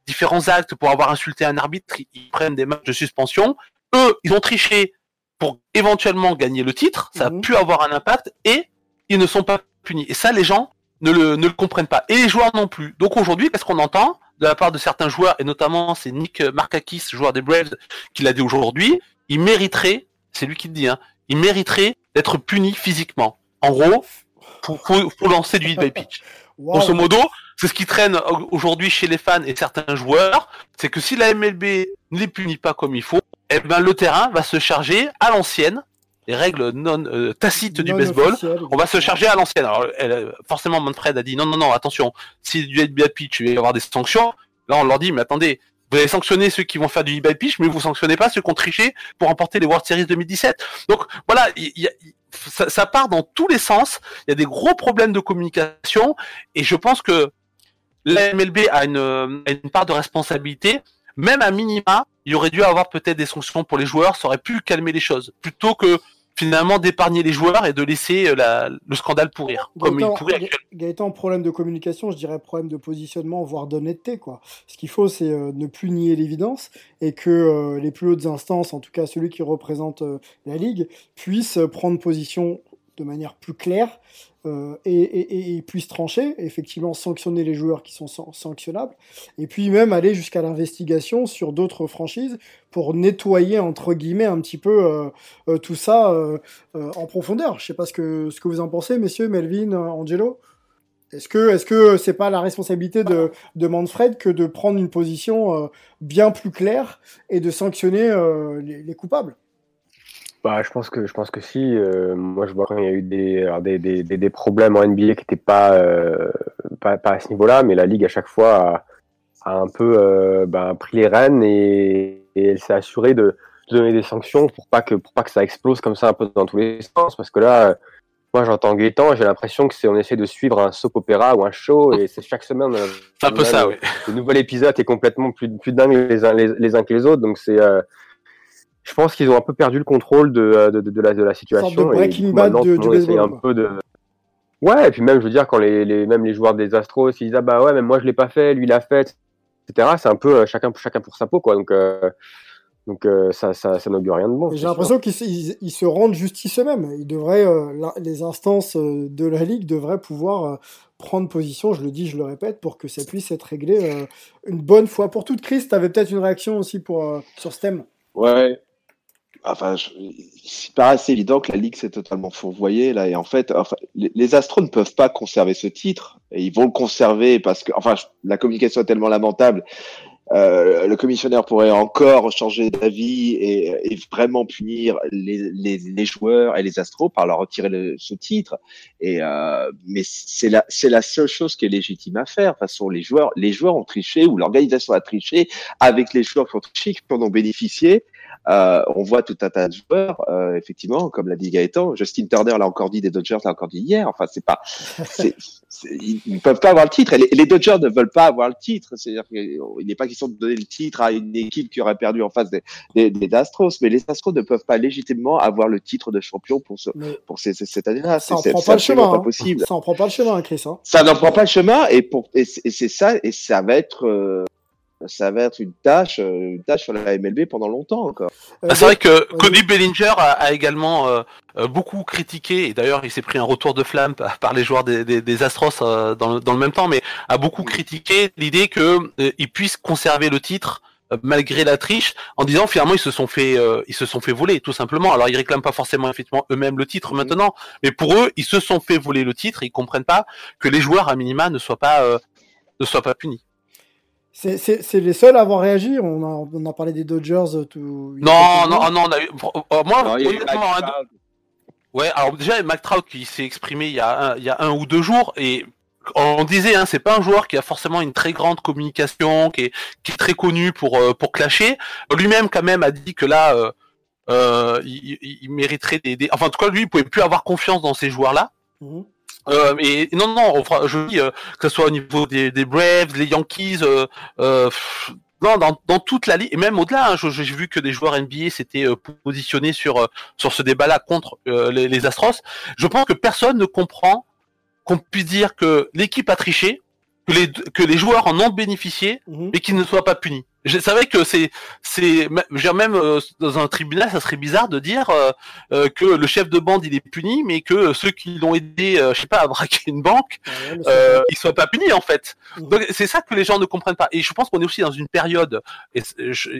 différents actes, pour avoir insulté un arbitre, ils prennent des matchs de suspension. Eux, ils ont triché pour éventuellement gagner le titre, ça a pu avoir un impact, et ils ne sont pas punis. Et ça, les gens ne le, ne le comprennent pas. Et les joueurs non plus. Donc aujourd'hui, qu'est-ce qu'on entend de la part de certains joueurs, et notamment c'est Nick Markakis, joueur des Braves, qui l'a dit aujourd'hui, il mériterait, c'est lui qui le dit, hein, il mériterait d'être puni physiquement. En gros, faut, faut, faut lancer du hit by pitch. Wow. Grosso modo, c'est ce qui traîne au- aujourd'hui chez les fans et certains joueurs, c'est que si la MLB ne les punit pas comme il faut, eh ben le terrain va se charger à l'ancienne, les règles non euh, tacites du baseball, on va se charger à l'ancienne. Alors elle, forcément Manfred a dit non non non attention, si du by pitch, il va y avoir des sanctions. Là on leur dit mais attendez, vous allez sanctionner ceux qui vont faire du by pitch, mais vous sanctionnez pas ceux qui ont triché pour remporter les World Series 2017. Donc voilà, il y a- il- ça, ça part dans tous les sens. Il y a des gros problèmes de communication et je pense que la MLB a une, a une part de responsabilité. Même à minima, il aurait dû avoir peut-être des sanctions pour les joueurs, ça aurait pu calmer les choses, plutôt que finalement d'épargner les joueurs et de laisser euh, la- le scandale pourrir, comme il Gaëtan, pourrit actuellement. Gaëtan, problème de communication, je dirais problème de positionnement, voire d'honnêteté. quoi. Ce qu'il faut, c'est euh, ne plus nier l'évidence et que euh, les plus hautes instances, en tout cas celui qui représente euh, la Ligue, puissent prendre position de manière plus claire euh, et, et, et- puissent trancher, effectivement sanctionner les joueurs qui sont san- sanctionnables, et puis même aller jusqu'à l'investigation sur d'autres franchises pour nettoyer, entre guillemets, un petit peu euh, euh, tout ça en profondeur. Je sais pas ce que, ce que vous en pensez, messieurs, Melvin, Angelo est-ce que est-ce que c'est pas la responsabilité de, de Manfred que de prendre une position bien plus claire et de sanctionner les coupables? Bah, je pense que je pense que si. euh, moi, je vois quand il y a eu des, alors, des, des, des, problèmes en NBA qui n'étaient pas, euh, pas pas à ce niveau-là, mais la ligue à chaque fois a, a un peu euh, bah, pris les rênes et, et elle s'est assurée de, de donner des sanctions pour pas que pour pas que ça explose comme ça un peu dans tous les sens. Parce que là, euh, moi, j'entends Gaëtan, j'ai l'impression que c'est on essaie de suivre un soap opéra ou un show et c'est chaque semaine. euh, C'est un peu ça, oui. Le nouvel épisode est complètement plus plus dingue les uns les, les uns que les autres, donc c'est euh, je pense qu'ils ont un peu perdu le contrôle de, euh, de, de, de la, de la situation. Sorte de et Breaking Bad du baseball, un peu de. Ouais, et puis même, je veux dire, quand les, les, même les joueurs des Astros, ils disent ah bah ouais, même moi je l'ai pas fait, lui il l'a fait, etc. C'est un peu euh, chacun, chacun pour sa peau, quoi. Donc, euh, donc euh, ça, ça, ça n'augure rien de bon. J'ai l'impression qu'ils se- ils, ils se rendent justice eux-mêmes. Ils devraient, euh, la- les instances de la Ligue devraient pouvoir euh, prendre position, je le dis, je le répète, pour que ça puisse être réglé euh, une bonne fois pour toutes. Chris, tu avais peut-être une réaction aussi pour, euh, sur ce thème Ouais. Enfin, je- il paraît assez évident que la Ligue s'est totalement fourvoyée là. Et en fait, enfin, les, Astros ne peuvent pas conserver ce titre. Et ils vont le conserver parce que, enfin, la communication est tellement lamentable. Euh, le commissionnaire pourrait encore changer d'avis et, et vraiment punir les, les, les joueurs et les Astros par leur retirer le, ce titre. Et euh, mais c'est la c'est la seule chose qui est légitime à faire. De toute façon, les joueurs les joueurs ont triché ou l'organisation a triché avec les joueurs qui ont triché qui en ont bénéficié. Euh, on voit tout un tas de joueurs, euh, effectivement, comme l'a dit Gaëtan. Justin Turner l'a encore dit, des Dodgers l'a encore dit hier. Enfin, c'est pas, ils ne peuvent pas avoir le titre. Et les, Dodgers ne veulent pas avoir le titre. C'est-à-dire qu'il n'est pas question de donner le titre à une équipe qui aurait perdu en face des, des, des Astros, mais les Astros ne peuvent pas légitimement avoir le titre de champion pour ce, pour ces, cette année-là. Ça n'en prend pas le chemin. Pas hein. Ça n'en prend pas le chemin, Chris. Hein. Ça n'en prend pas le chemin, et pour, et c'est ça, et ça va être. Euh, ça va être une tâche, euh, une tâche sur la MLB pendant longtemps encore. Ah, c'est vrai que Cody Bellinger a, également euh, euh, beaucoup critiqué, et d'ailleurs il s'est pris un retour de flamme par les joueurs des, des, Astros dans, le, dans, le, même temps, mais a beaucoup critiqué l'idée qu'ils puissent conserver le titre malgré la triche, en disant finalement ils se sont fait ils se sont fait voler tout simplement. Alors ils réclament pas forcément effectivement eux-mêmes le titre maintenant, mais pour eux ils se sont fait voler le titre, et ils comprennent pas que les joueurs à minima ne soient pas ne soient pas punis. C'est les seuls à avoir réagi. On a, on a parlé des Dodgers. Euh, tout, non, non, non, on a eu, euh, moi, non, ouais, alors déjà, Mac Trout qui s'est exprimé il y, a un, il y a un ou deux jours et on disait, hein, c'est pas un joueur qui a forcément une très grande communication, qui est, qui est très connu pour euh, pour clasher. Lui-même, quand même, a dit que là, euh, il, il, mériterait des, des, enfin, en tout cas, lui, il pouvait plus avoir confiance dans ces joueurs-là. Mhm. Euh, et non, non, je dis euh, que ce soit au niveau des, des Braves, les Yankees, euh, euh non, dans, dans, toute la ligue et même au-delà. Hein, j'ai vu que des joueurs NBA s'étaient euh, positionnés sur sur ce débat-là contre les, les, Astros. Je pense que personne ne comprend qu'on puisse dire que l'équipe a triché, que les que les joueurs en ont bénéficié, mhm. mais qu'ils ne soient pas punis je savais que c'est c'est même euh, dans un tribunal ça serait bizarre de dire euh, euh, que le chef de bande il est puni mais que ceux qui l'ont aidé je sais pas à braquer une banque euh, ils soient pas punis en fait. Mmh. donc c'est ça que les gens ne comprennent pas. Et je pense qu'on est aussi dans une période et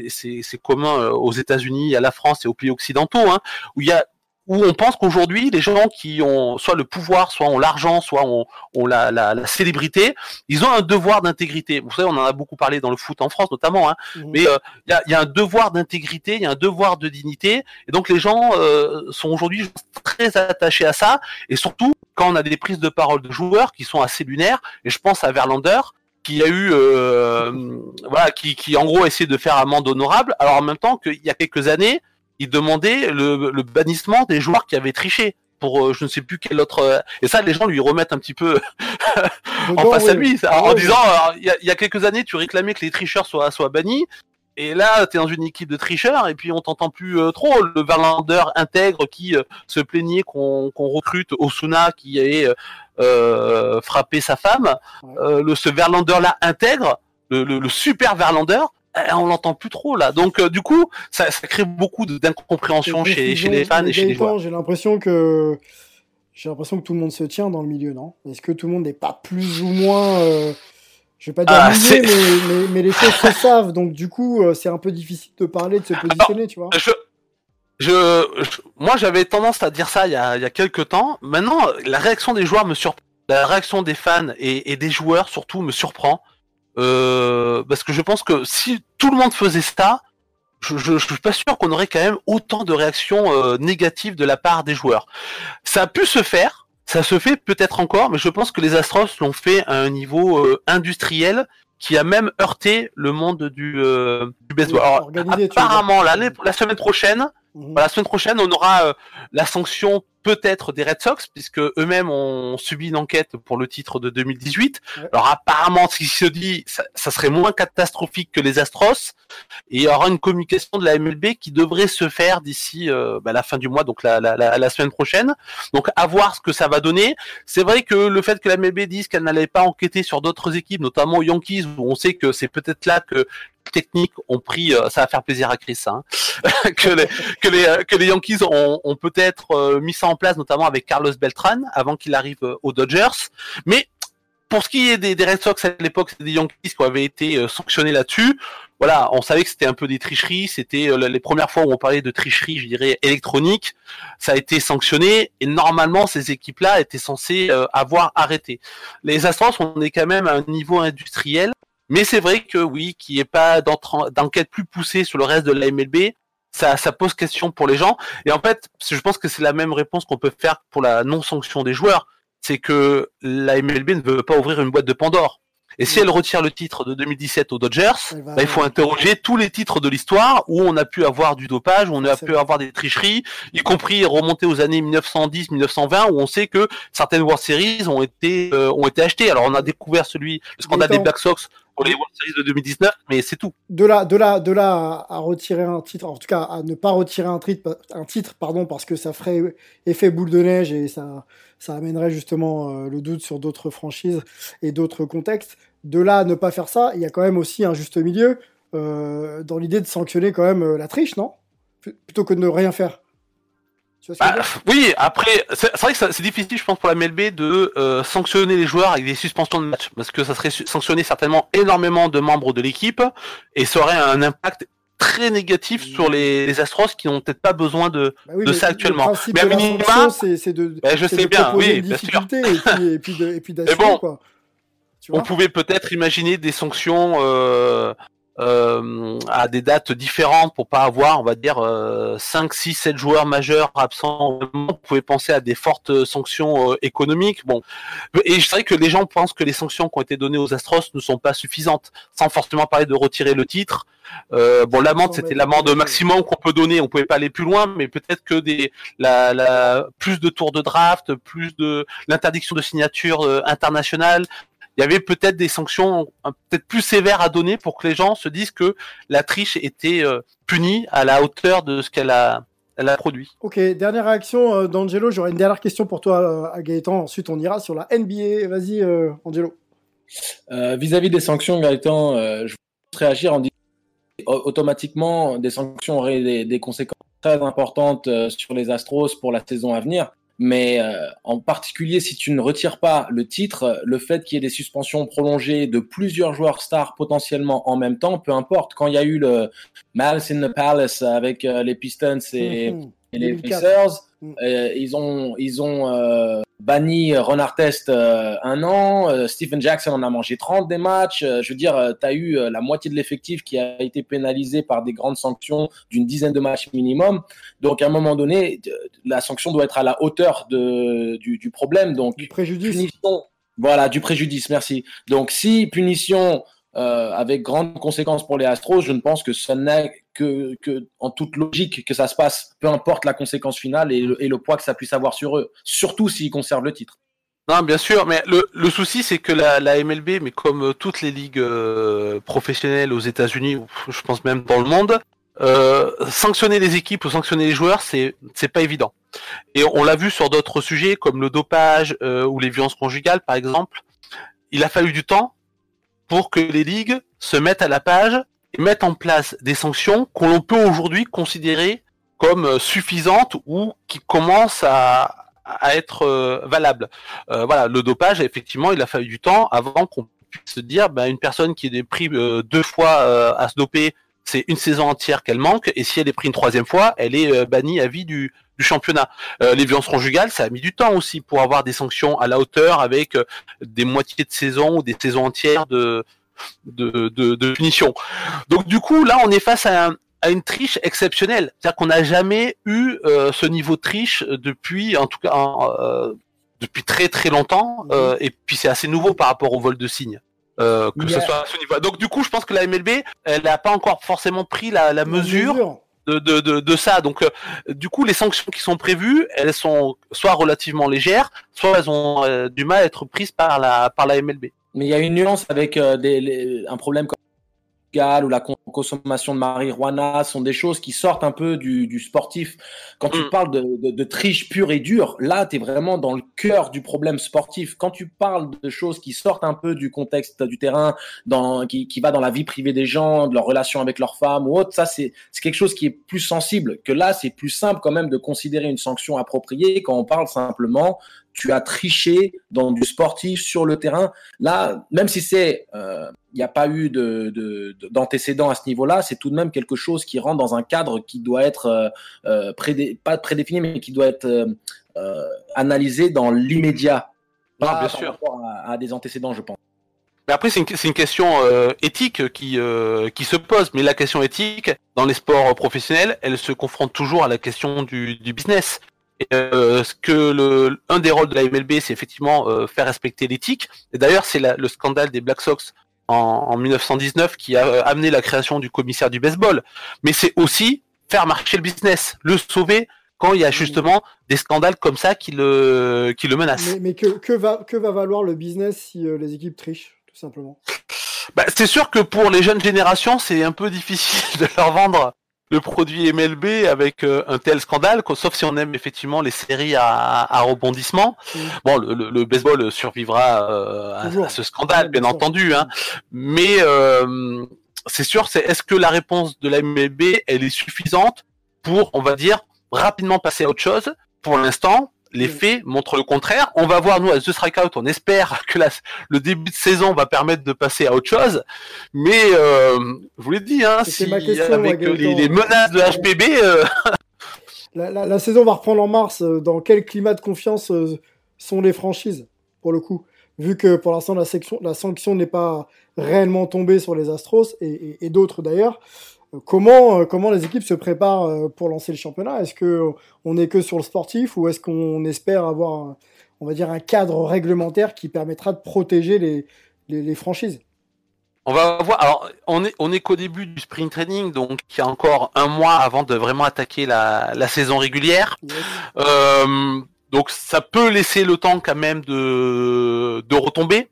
c'est c'est commun aux États-Unis à la France et aux pays occidentaux hein, où il y a où on pense qu'aujourd'hui, les gens qui ont soit le pouvoir, soit ont l'argent, soit ont, la, la, célébrité, ils ont un devoir d'intégrité. Vous savez, on en a beaucoup parlé dans le foot en France notamment, hein, mmh. mais euh, il y, a, y, a, un devoir d'intégrité, il y a un devoir de dignité, et donc les gens euh, sont aujourd'hui très attachés à ça, et surtout quand on a des prises de parole de joueurs qui sont assez lunaires, et je pense à Verlander, qui a eu euh, voilà qui, qui en gros essaie de faire amende honorable alors en même temps qu'il y a quelques années il demandait le, bannissement des joueurs qui avaient triché pour euh, je ne sais plus quel autre euh, et ça les gens lui remettent un petit peu en face à lui en disant il y, a, quelques années tu réclamais que les tricheurs soient soient bannis et là tu es dans une équipe de tricheurs et puis on t'entend plus euh, trop. Le Verlander intègre qui se plaignait qu'on recrute Osuna qui avait frappé sa femme. Le ce Verlander là intègre le, le super Verlander on l'entend plus trop là. Donc euh, du coup, ça, ça crée beaucoup d'incompréhension chez, chez les fans et chez les joueurs. J'ai l'impression que j'ai l'impression que tout le monde se tient dans le milieu, non? Est-ce que tout le monde n'est pas plus ou moins euh... je vais pas dire ah, mais, mais, mais, les choses se savent. Donc du coup, euh, c'est un peu difficile de parler, de se positionner, tu vois. Je... Je, moi, j'avais tendance à dire ça il y a, il y a quelques temps. Maintenant, la réaction des joueurs me surprend. La réaction des fans et, et des joueurs surtout me surprend. Euh, parce que je pense que si tout le monde faisait ça, je, je, suis pas sûr qu'on aurait quand même autant de réactions euh, négatives de la part des joueurs. Ça a pu se faire, ça se fait peut-être encore, mais je pense que les Astros l'ont fait à un niveau euh, industriel qui a même heurté le monde du, du baseball. Alors, apparemment, la semaine prochaine, Mhm. la semaine prochaine, on aura euh, la sanction peut-être des Red Sox, puisque eux-mêmes ont subi une enquête pour le titre de 2018. Alors apparemment, ce qui se dit, ça, serait moins catastrophique que les Astros, et il y aura une communication de la MLB qui devrait se faire d'ici euh, bah, la fin du mois, donc la, la, la, semaine prochaine. Donc à voir ce que ça va donner. C'est vrai que le fait que la MLB dise qu'elle n'allait pas enquêter sur d'autres équipes, notamment Yankees, où on sait que c'est peut-être là que techniques ont pris, euh, ça va faire plaisir à Chris, hein, euh, que les Yankees ont, peut-être euh, mis ça en place, notamment avec Carlos Beltran, avant qu'il arrive aux Dodgers. Mais pour ce qui est des, des Red Sox à l'époque, c'est des Yankees qui avaient été sanctionnés là-dessus. Voilà, on savait que c'était un peu des tricheries. C'était les premières fois où on parlait de tricherie, je dirais électronique. Ça a été sanctionné et normalement ces équipes-là étaient censées avoir arrêté. Les Astros, on est quand même à un niveau industriel mais c'est vrai que oui, qu'il n'y ait pas d'enquête plus poussée sur le reste de la MLB, ça, ça pose question pour les gens. Et en fait, je pense que c'est la même réponse qu'on peut faire pour la non-sanction des joueurs. C'est que la MLB ne veut pas ouvrir une boîte de Pandore. Et si elle retire le titre de 2017 aux Dodgers, bah, il faut interroger tous les titres de l'histoire où on a pu avoir du dopage, où on a pu avoir des tricheries, y compris remonter aux années 1910-1920 où on sait que certaines World Series ont été euh, ont été achetées. Alors on a découvert celui le scandale des Black Sox pour les World Series de 2019, mais c'est tout. De là, de là, de là à, retirer un titre, en tout cas à ne pas retirer un titre, un titre, pardon, parce que ça ferait effet boule de neige et ça, ça amènerait justement euh, le doute sur d'autres franchises et d'autres contextes. De là à ne pas faire ça, il y a quand même aussi un juste milieu euh, dans l'idée de sanctionner quand même euh, la triche, non? Plutôt que de ne rien faire. Bah, oui, après, c'est vrai que c'est difficile, je pense, pour la MLB de euh, sanctionner les joueurs avec des suspensions de match, parce que ça serait sanctionner certainement énormément de membres de l'équipe, et ça aurait un impact très négatif sur les, les Astros qui n'ont peut-être pas besoin de, bah de ça actuellement. Mais à minima, c'est de, bah, je sais bien, oui, bien sûr. Et puis, et puis bon, quoi. on pouvait peut-être imaginer des sanctions euh, euh, à des dates différentes pour pas avoir, on va dire, euh, 5, 6, 7 joueurs majeurs absents. Vous pouvez penser à des fortes sanctions euh, économiques. Bon, et je dirais que les gens pensent que les sanctions qui ont été données aux Astros ne sont pas suffisantes, sans forcément parler de retirer le titre. Euh, bon, l'amende, c'était l'amende maximum qu'on peut donner. On pouvait pas aller plus loin, mais peut-être que des la, la plus de tours de draft, plus de l'interdiction de signature euh, internationale, il y avait peut-être des sanctions peut-être plus sévères à donner pour que les gens se disent que la triche était euh, punie à la hauteur de ce qu'elle a, elle a produit. Ok, dernière réaction euh, d'Angelo. J'aurais une dernière question pour toi, euh, à Gaëtan. Ensuite, on ira sur la NBA. Vas-y, Angelo. Vis-à-vis des sanctions, Gaëtan, je voudrais réagir en disant automatiquement des sanctions auraient des, des conséquences très importantes sur les Astros pour la saison à venir. Mais euh, en particulier, si tu ne retires pas le titre, le fait qu'il y ait des suspensions prolongées de plusieurs joueurs stars potentiellement en même temps, peu importe. Quand il y a eu le Malice in the Palace avec euh, les Pistons et, mhm. les Pacers, mm. euh, ils ont, ils ont euh, banni Ron Artest euh, un an, Stephen Jackson en a mangé 30 des matchs. Je veux dire, tu as eu la moitié de l'effectif qui a été pénalisé par des grandes sanctions d'une dizaine de matchs minimum. Donc à un moment donné, la sanction doit être à la hauteur de, du, du problème. Donc du préjudice. voilà, du préjudice. Merci. Donc si punition euh, avec grandes conséquences pour les Astros, je ne pense que ce n'est que, en toute logique que ça se passe, peu importe la conséquence finale et le, poids que ça puisse avoir sur eux, surtout s'ils conservent le titre. Non, bien sûr, mais le, souci c'est que la, MLB, mais comme toutes les ligues euh, professionnelles aux États-Unis, je pense même dans le monde, euh, sanctionner les équipes ou sanctionner les joueurs, c'est c'est pas évident. Et on l'a vu sur d'autres sujets comme le dopage euh, ou les violences conjugales, par exemple. Il a fallu du temps pour que les ligues se mettent à la page et mettent en place des sanctions qu'on peut aujourd'hui considérer comme euh, suffisantes ou qui commencent à, être euh, valables. Euh, voilà, le dopage, effectivement, il a fallu du temps avant qu'on puisse se dire, ben, une personne qui est pris deux fois à se doper, c'est une saison entière qu'elle manque, et si elle est prise une troisième fois, elle est bannie à vie du, du championnat. Euh, les violences conjugales, ça a mis du temps aussi pour avoir des sanctions à la hauteur avec euh, des moitiés de saison ou des saisons entières de, de, de, de punition. Donc du coup, là, on est face à, à une triche exceptionnelle. C'est-à-dire qu'on n'a jamais eu euh, ce niveau de triche depuis, en tout cas, euh, depuis très très longtemps. Euh, et puis c'est assez nouveau par rapport au vol de signes. Euh, que ce soit à ce niveau. Donc du coup, je pense que la MLB, elle n'a pas encore forcément pris la, la mesure de, de, de, ça. Donc, euh, du coup, les sanctions qui sont prévues, elles sont soit relativement légères, soit elles ont euh, du mal à être prises par la, par la MLB. Mais il y a une nuance avec euh, des, un problème comme ou la consommation de marijuana sont des choses qui sortent un peu du, du sportif. Quand tu mm. parles de, de, de, triche pure et dure, là, tu es vraiment dans le cœur du problème sportif. Quand tu parles de choses qui sortent un peu du contexte du terrain, dans, qui, qui va dans la vie privée des gens, de leurs relations avec leurs femmes ou autre, ça, c'est quelque chose qui est plus sensible. Que là, c'est plus simple quand même de considérer une sanction appropriée quand on parle simplement tu as triché dans du sportif sur le terrain. Là, même si c'est, il euh, n'y a pas eu d'antécédent de, à ce niveau-là, c'est tout de même quelque chose qui rentre dans un cadre qui doit être euh, euh prédé, pas prédéfini, mais qui doit être analysé dans l'immédiat. Pas bien sûr. À, à, des antécédents, je pense. Mais après, c'est une, une, question éthique qui, qui se pose. Mais la question éthique, dans les sports professionnels, elle se confronte toujours à la question du, du business. Euh, que le, un des rôles de la MLB, c'est effectivement euh, faire respecter l'éthique. Et d'ailleurs, c'est le scandale des Black Sox en, en 1919 qui a euh, amené la création du commissaire du baseball. Mais c'est aussi faire marcher le business, le sauver quand il y a justement des scandales comme ça qui le, qui le menacent. Mais, mais que, que, va, que va valoir le business si les équipes trichent, tout simplement? Bah, c'est sûr que pour les jeunes générations, c'est un peu difficile de leur vendre le produit MLB avec euh, un tel scandale, sauf si on aime effectivement les séries à, à rebondissement. Mm. Bon, le, le, baseball survivra euh, à, ce scandale, bien entendu, hein. mais euh, c'est sûr, c'est est-ce que la réponse de la MLB elle est suffisante pour, on va dire, rapidement passer à autre chose? Pour l'instant, les faits montrent le contraire. On va voir, nous, à The Strikeout, on espère que le début de saison va permettre de passer à autre chose. Mais, euh, je vous l'ai dit, hein, si, avec les, menaces de HPB... Euh, la, saison va reprendre en mars. Euh, dans quel climat de confiance sont les franchises, pour le coup? Vu que pour l'instant, la, la, sanction n'est pas réellement tombée sur les Astros, et d'autres d'ailleurs, Comment, euh, comment les équipes se préparent euh, pour lancer le championnat? Est-ce que on est que sur le sportif ou est-ce qu'on espère avoir, on va dire, un cadre réglementaire qui permettra de protéger les, les, franchises? On va voir. Alors, on est, on est qu'au début du sprint training, donc il y a encore un mois avant de vraiment attaquer la, la saison régulière. Euh, donc, ça peut laisser le temps quand même de, de retomber.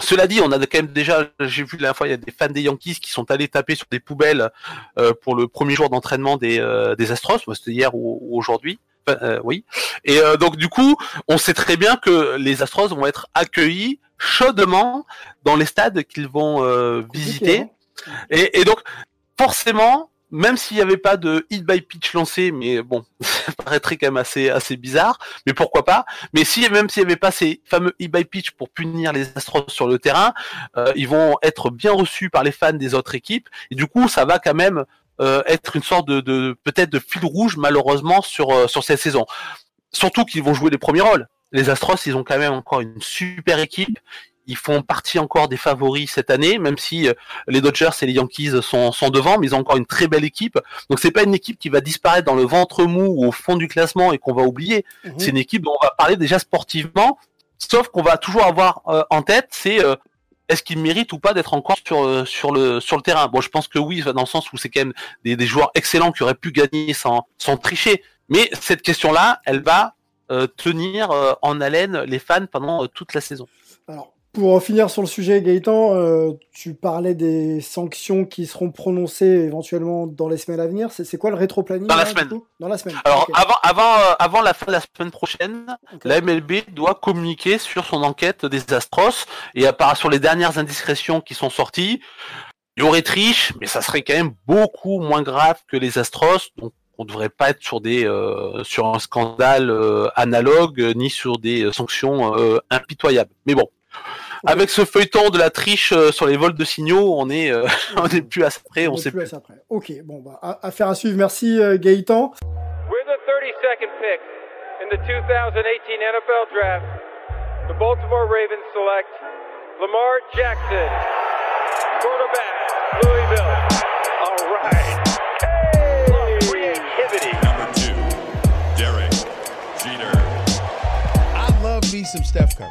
Cela dit, on a quand même déjà, j'ai vu la fois, il y a des fans des Yankees qui sont allés taper sur des poubelles euh, pour le premier jour d'entraînement des, euh, des Astros, c'était hier ou, aujourd'hui. Euh, oui. Et donc du coup, on sait très bien que les Astros vont être accueillis chaudement dans les stades qu'ils vont visiter. Hein. Et, et donc forcément, même s'il n'y avait pas de hit by pitch lancé, mais bon, ça paraîtrait quand même assez assez bizarre, mais pourquoi pas. Mais si même s'il n'y avait pas ces fameux hit by pitch pour punir les Astros sur le terrain, euh, ils vont être bien reçus par les fans des autres équipes, et du coup, ça va quand même euh, être une sorte de, peut-être de fil rouge malheureusement sur euh, sur cette saison. Surtout qu'ils vont jouer les premiers rôles. Les Astros, ils ont quand même encore une super équipe ils font partie encore des favoris cette année, même si euh, les Dodgers et les Yankees sont, sont devant, mais ils ont encore une très belle équipe. Donc c'est pas une équipe qui va disparaître dans le ventre mou ou au fond du classement et qu'on va oublier. Mhm. C'est une équipe dont on va parler déjà sportivement, sauf qu'on va toujours avoir euh, en tête, c'est euh, est-ce qu'ils méritent ou pas d'être encore sur sur le sur le terrain? Bon, je pense que oui, dans le sens où c'est quand même des, des, joueurs excellents qui auraient pu gagner sans sans tricher. Mais cette question-là, elle va tenir en haleine les fans pendant toute la saison. Alors, pour finir sur le sujet, Gaëtan, euh, tu parlais des sanctions qui seront prononcées éventuellement dans les semaines à venir. C'est quoi le rétro-planning Dans la semaine. Dans la semaine. Alors avant, avant, euh, avant la fin de la semaine prochaine, la MLB doit communiquer sur son enquête des Astros et à part sur les dernières indiscrétions qui sont sorties, il y aurait triche, mais ça serait quand même beaucoup moins grave que les Astros. Donc on ne devrait pas être sur des euh, sur un scandale analogue ni sur des sanctions impitoyables. Mais bon, avec ce feuilleton de la triche euh, sur les vols de signaux, on est, euh, on est plus à ça près, on, on sait plus. À près. Ok, bon, bah, affaire à suivre. Merci euh, Gaëtan. With the 32nd pick in the 2018 NFL Draft, the Baltimore Ravens select Lamar Jackson, quarterback, Louisville. All right. Hey! Creativity. Number two, Derek Jeter. I love me some Steph Curry.